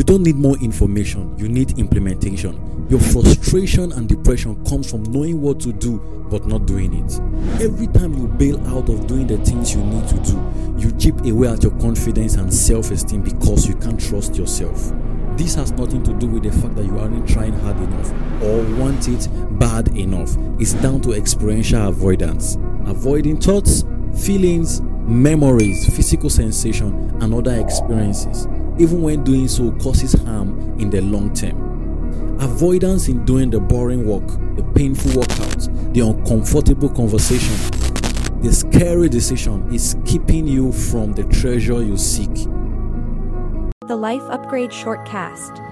You don't need more information, you need implementation. Your frustration and depression comes from knowing what to do but not doing it. Every time you bail out of doing the things you need to do, you chip away at your confidence and self esteem because you can't trust yourself. This has nothing to do with the fact that you aren't trying hard enough or want it bad enough. It's down to experiential avoidance. Avoiding thoughts, feelings, memories, physical sensation, and other experiences, even when doing so causes harm in the long term. Avoidance in doing the boring work, the painful workouts, the uncomfortable conversation, the scary decision is keeping you from the treasure you seek. The Life Upgrade Shortcast.